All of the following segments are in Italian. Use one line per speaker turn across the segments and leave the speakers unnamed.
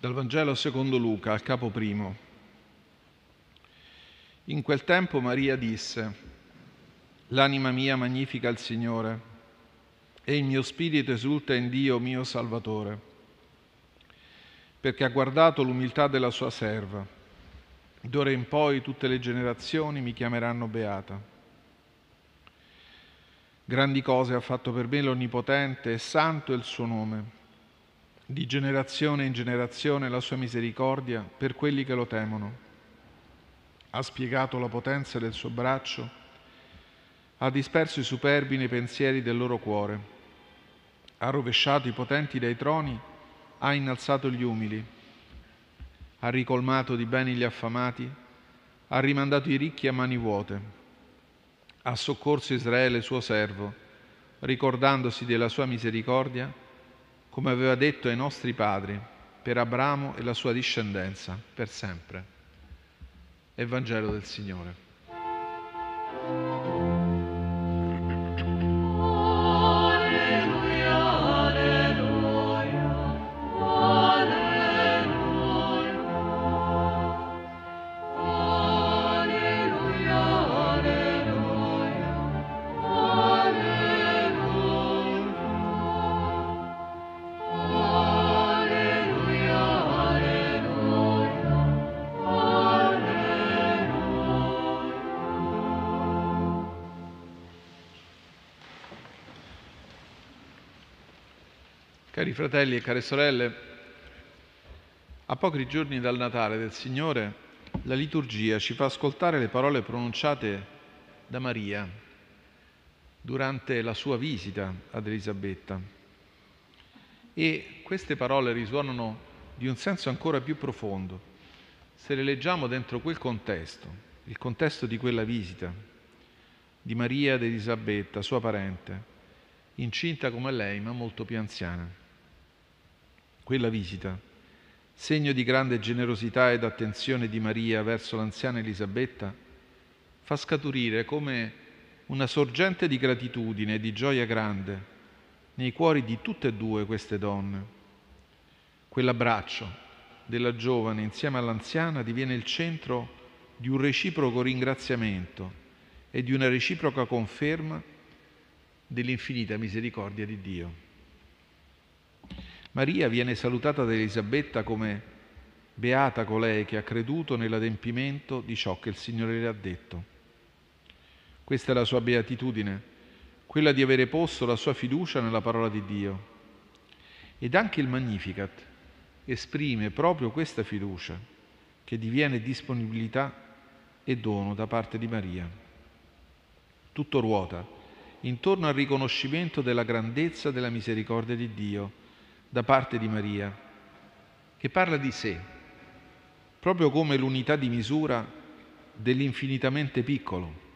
Dal Vangelo secondo Luca, al capo primo. In quel tempo Maria disse, L'anima mia magnifica il Signore e il mio spirito esulta in Dio mio Salvatore, perché ha guardato l'umiltà della sua serva. D'ora in poi tutte le generazioni mi chiameranno beata. Grandi cose ha fatto per me l'Onnipotente e santo è il suo nome di generazione in generazione la sua misericordia per quelli che lo temono. Ha spiegato la potenza del suo braccio, ha disperso i superbi nei pensieri del loro cuore, ha rovesciato i potenti dai troni, ha innalzato gli umili, ha ricolmato di beni gli affamati, ha rimandato i ricchi a mani vuote, ha soccorso Israele suo servo, ricordandosi della sua misericordia come aveva detto ai nostri padri, per Abramo e la sua discendenza, per sempre. Evangelo del Signore. Cari fratelli e care sorelle, a pochi giorni dal Natale del Signore, la liturgia ci fa ascoltare le parole pronunciate da Maria durante la sua visita ad Elisabetta. E queste parole risuonano di un senso ancora più profondo se le leggiamo dentro quel contesto, il contesto di quella visita di Maria ed Elisabetta, sua parente, incinta come lei ma molto più anziana quella visita, segno di grande generosità ed attenzione di Maria verso l'anziana Elisabetta, fa scaturire come una sorgente di gratitudine e di gioia grande nei cuori di tutte e due queste donne. Quell'abbraccio della giovane insieme all'anziana diviene il centro di un reciproco ringraziamento e di una reciproca conferma dell'infinita misericordia di Dio. Maria viene salutata da Elisabetta come beata colei che ha creduto nell'adempimento di ciò che il Signore le ha detto. Questa è la sua beatitudine, quella di avere posto la sua fiducia nella parola di Dio. Ed anche il Magnificat esprime proprio questa fiducia, che diviene disponibilità e dono da parte di Maria. Tutto ruota intorno al riconoscimento della grandezza della misericordia di Dio da parte di Maria, che parla di sé, proprio come l'unità di misura dell'infinitamente piccolo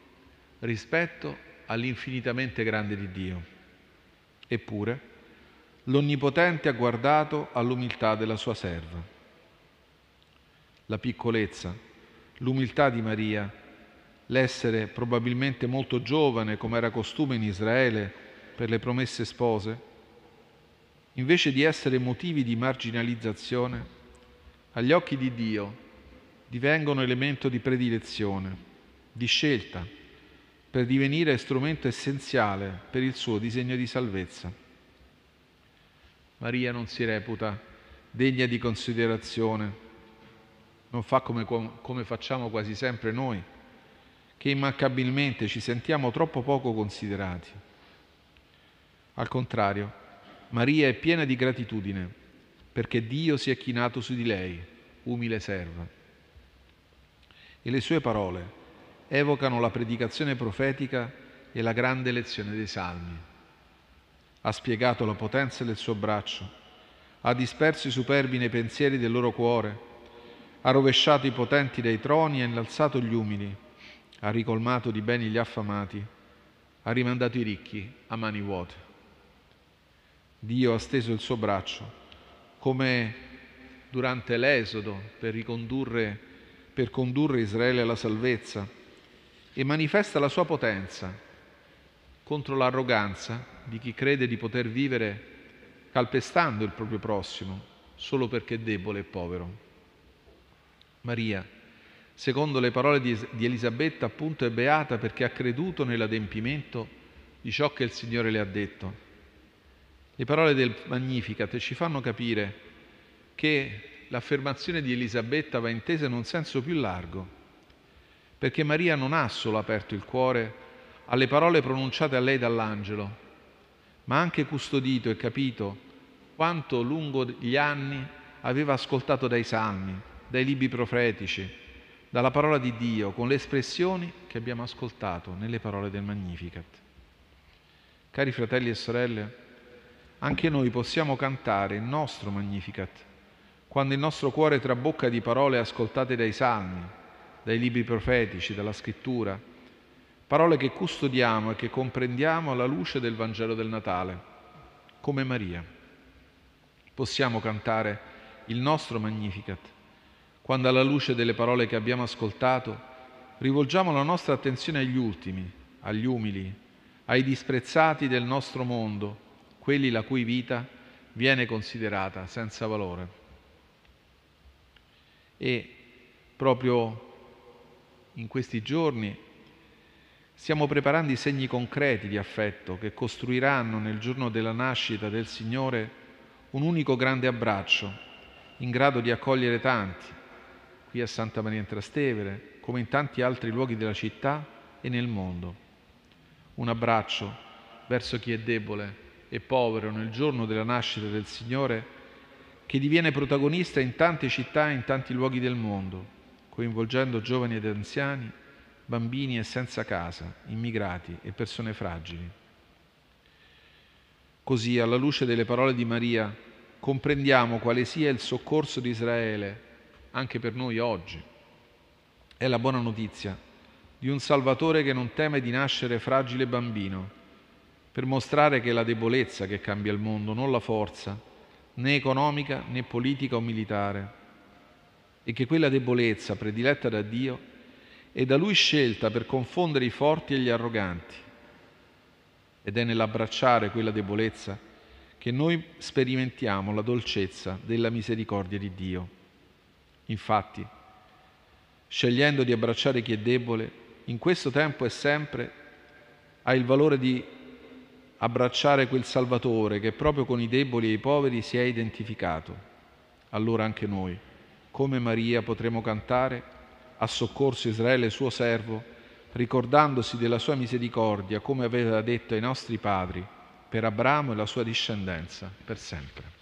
rispetto all'infinitamente grande di Dio. Eppure, l'Onnipotente ha guardato all'umiltà della sua serva. La piccolezza, l'umiltà di Maria, l'essere probabilmente molto giovane come era costume in Israele per le promesse spose, invece di essere motivi di marginalizzazione, agli occhi di Dio divengono elemento di predilezione, di scelta, per divenire strumento essenziale per il suo disegno di salvezza. Maria non si reputa degna di considerazione, non fa come, come facciamo quasi sempre noi, che immancabilmente ci sentiamo troppo poco considerati. Al contrario, Maria è piena di gratitudine perché Dio si è chinato su di lei, umile serva. E le sue parole evocano la predicazione profetica e la grande lezione dei salmi. Ha spiegato la potenza del suo braccio, ha disperso i superbi nei pensieri del loro cuore, ha rovesciato i potenti dai troni, ha innalzato gli umili, ha ricolmato di beni gli affamati, ha rimandato i ricchi a mani vuote. Dio ha steso il suo braccio, come durante l'Esodo per, per condurre Israele alla salvezza, e manifesta la sua potenza contro l'arroganza di chi crede di poter vivere calpestando il proprio prossimo solo perché debole e povero. Maria, secondo le parole di, Elisabetta, appunto è beata perché ha creduto nell'adempimento di ciò che il Signore le ha detto. Le parole del Magnificat ci fanno capire che l'affermazione di Elisabetta va intesa in un senso più largo, perché Maria non ha solo aperto il cuore alle parole pronunciate a lei dall'angelo, ma ha anche custodito e capito quanto lungo gli anni aveva ascoltato dai salmi, dai libri profetici, dalla parola di Dio, con le espressioni che abbiamo ascoltato nelle parole del Magnificat. Cari fratelli e sorelle, anche noi possiamo cantare il nostro Magnificat quando il nostro cuore trabocca di parole ascoltate dai salmi, dai libri profetici, dalla scrittura, parole che custodiamo e che comprendiamo alla luce del Vangelo del Natale, come Maria. Possiamo cantare il nostro Magnificat quando alla luce delle parole che abbiamo ascoltato rivolgiamo la nostra attenzione agli ultimi, agli umili, ai disprezzati del nostro mondo, quelli la cui vita viene considerata senza valore. E proprio in questi giorni stiamo preparando i segni concreti di affetto che costruiranno nel giorno della nascita del Signore un unico grande abbraccio in grado di accogliere tanti, qui a Santa Maria in Trastevere, come in tanti altri luoghi della città e nel mondo. Un abbraccio verso chi è debole e povero nel giorno della nascita del Signore che diviene protagonista in tante città e in tanti luoghi del mondo, coinvolgendo giovani ed anziani, bambini e senza casa, immigrati e persone fragili. Così, alla luce delle parole di Maria, comprendiamo quale sia il soccorso di Israele anche per noi oggi. È la buona notizia di un Salvatore che non teme di nascere fragile bambino, per mostrare che è la debolezza che cambia il mondo, non la forza, né economica né politica o militare, e che quella debolezza prediletta da Dio è da Lui scelta per confondere i forti e gli arroganti. Ed è nell'abbracciare quella debolezza che noi sperimentiamo la dolcezza della misericordia di Dio. Infatti, scegliendo di abbracciare chi è debole, in questo tempo e sempre ha il valore di abbracciare quel Salvatore che proprio con i deboli e i poveri si è identificato. Allora anche noi, come Maria, potremo cantare ha soccorso Israele suo servo, ricordandosi della sua misericordia, come aveva detto ai nostri padri, per Abramo e la sua discendenza, per sempre.